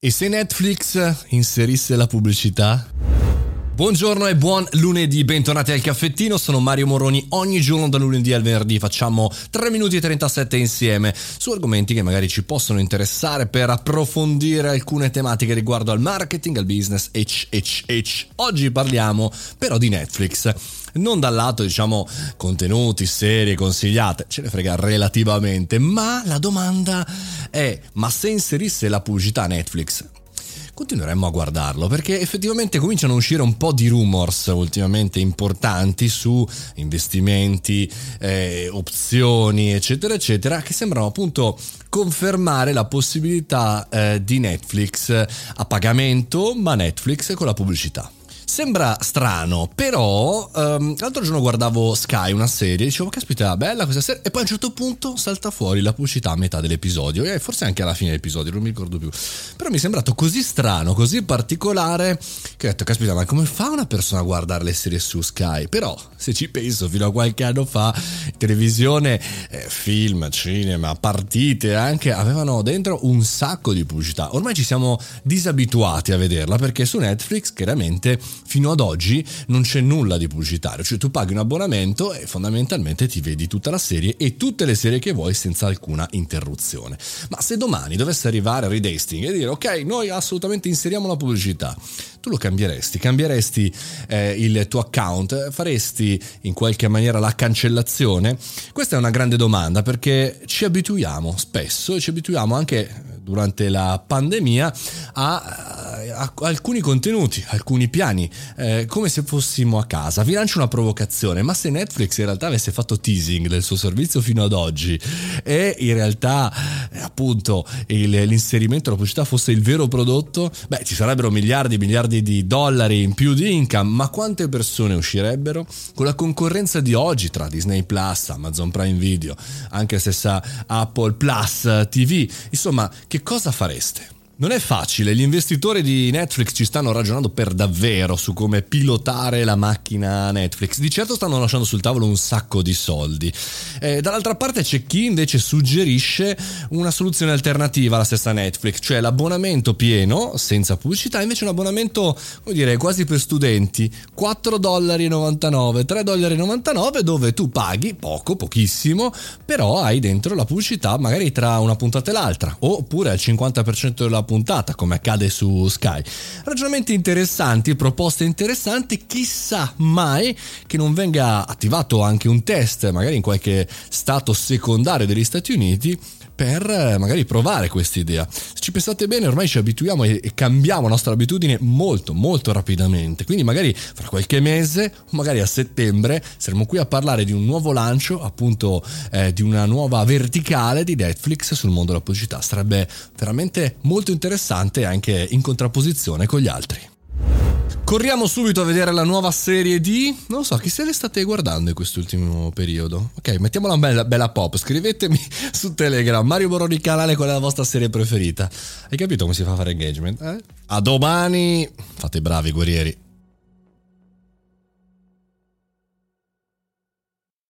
E se Netflix inserisse la pubblicità? Buongiorno e buon lunedì, bentornati al caffettino, sono Mario Moroni, ogni giorno da lunedì al venerdì facciamo 3 minuti e 37 insieme su argomenti che magari ci possono interessare per approfondire alcune tematiche riguardo al marketing, al business, HHH. Oggi parliamo però di Netflix non dal lato diciamo contenuti, serie consigliate, ce ne frega relativamente, ma la domanda è ma se inserisse la pubblicità Netflix continueremmo a guardarlo perché effettivamente cominciano a uscire un po' di rumors ultimamente importanti su investimenti, eh, opzioni, eccetera, eccetera, che sembrano appunto confermare la possibilità eh, di Netflix a pagamento, ma Netflix con la pubblicità. Sembra strano, però um, l'altro giorno guardavo Sky, una serie, dicevo caspita, bella questa serie, e poi a un certo punto salta fuori la pubblicità a metà dell'episodio, e forse anche alla fine dell'episodio, non mi ricordo più. Però mi è sembrato così strano, così particolare, che ho detto, caspita, ma come fa una persona a guardare le serie su Sky? Però, se ci penso, fino a qualche anno fa, televisione, eh, film, cinema, partite anche, avevano dentro un sacco di pubblicità. Ormai ci siamo disabituati a vederla, perché su Netflix, chiaramente, fino ad oggi non c'è nulla di pubblicitario, cioè tu paghi un abbonamento e fondamentalmente ti vedi tutta la serie e tutte le serie che vuoi senza alcuna interruzione. Ma se domani dovesse arrivare Reed Hastings e dire ok, noi assolutamente inseriamo la pubblicità, tu lo cambieresti, cambieresti eh, il tuo account, faresti in qualche maniera la cancellazione? Questa è una grande domanda perché ci abituiamo spesso e ci abituiamo anche durante la pandemia a, a alcuni contenuti, alcuni piani, eh, come se fossimo a casa. Vi lancio una provocazione, ma se Netflix in realtà avesse fatto teasing del suo servizio fino ad oggi e in realtà eh, appunto il, l'inserimento della pubblicità fosse il vero prodotto, beh ci sarebbero miliardi e miliardi di dollari in più di income, ma quante persone uscirebbero? Con la concorrenza di oggi tra Disney Plus, Amazon Prime Video, anche la stessa Apple Plus TV, insomma che cosa fareste? Non è facile, gli investitori di Netflix ci stanno ragionando per davvero su come pilotare la macchina Netflix. Di certo stanno lasciando sul tavolo un sacco di soldi. Eh, dall'altra parte c'è chi invece suggerisce una soluzione alternativa alla stessa Netflix, cioè l'abbonamento pieno, senza pubblicità, invece un abbonamento, come dire, quasi per studenti, 4,99 dollari, 3,99 dollari dove tu paghi poco, pochissimo, però hai dentro la pubblicità magari tra una puntata e l'altra, oppure al 50% della puntata, come accade su Sky. Ragionamenti interessanti, proposte interessanti, chissà mai che non venga attivato anche un test, magari in qualche stato secondario degli Stati Uniti, per eh, magari provare questa idea. Se ci pensate bene, ormai ci abituiamo e, cambiamo la nostra abitudine molto, molto rapidamente. Quindi magari fra qualche mese, magari a settembre, saremo qui a parlare di un nuovo lancio, appunto eh, di una nuova verticale di Netflix sul mondo della pubblicità. Sarebbe veramente molto interessante anche in contrapposizione con gli altri. Corriamo subito a vedere la nuova serie di... Non so, che serie state guardando in quest'ultimo periodo? Ok, mettiamola una bella, bella pop. Scrivetemi su Telegram, Mario Boroni canale, qual è la vostra serie preferita. Hai capito come si fa a fare engagement? Eh? A domani! Fate bravi, guerrieri.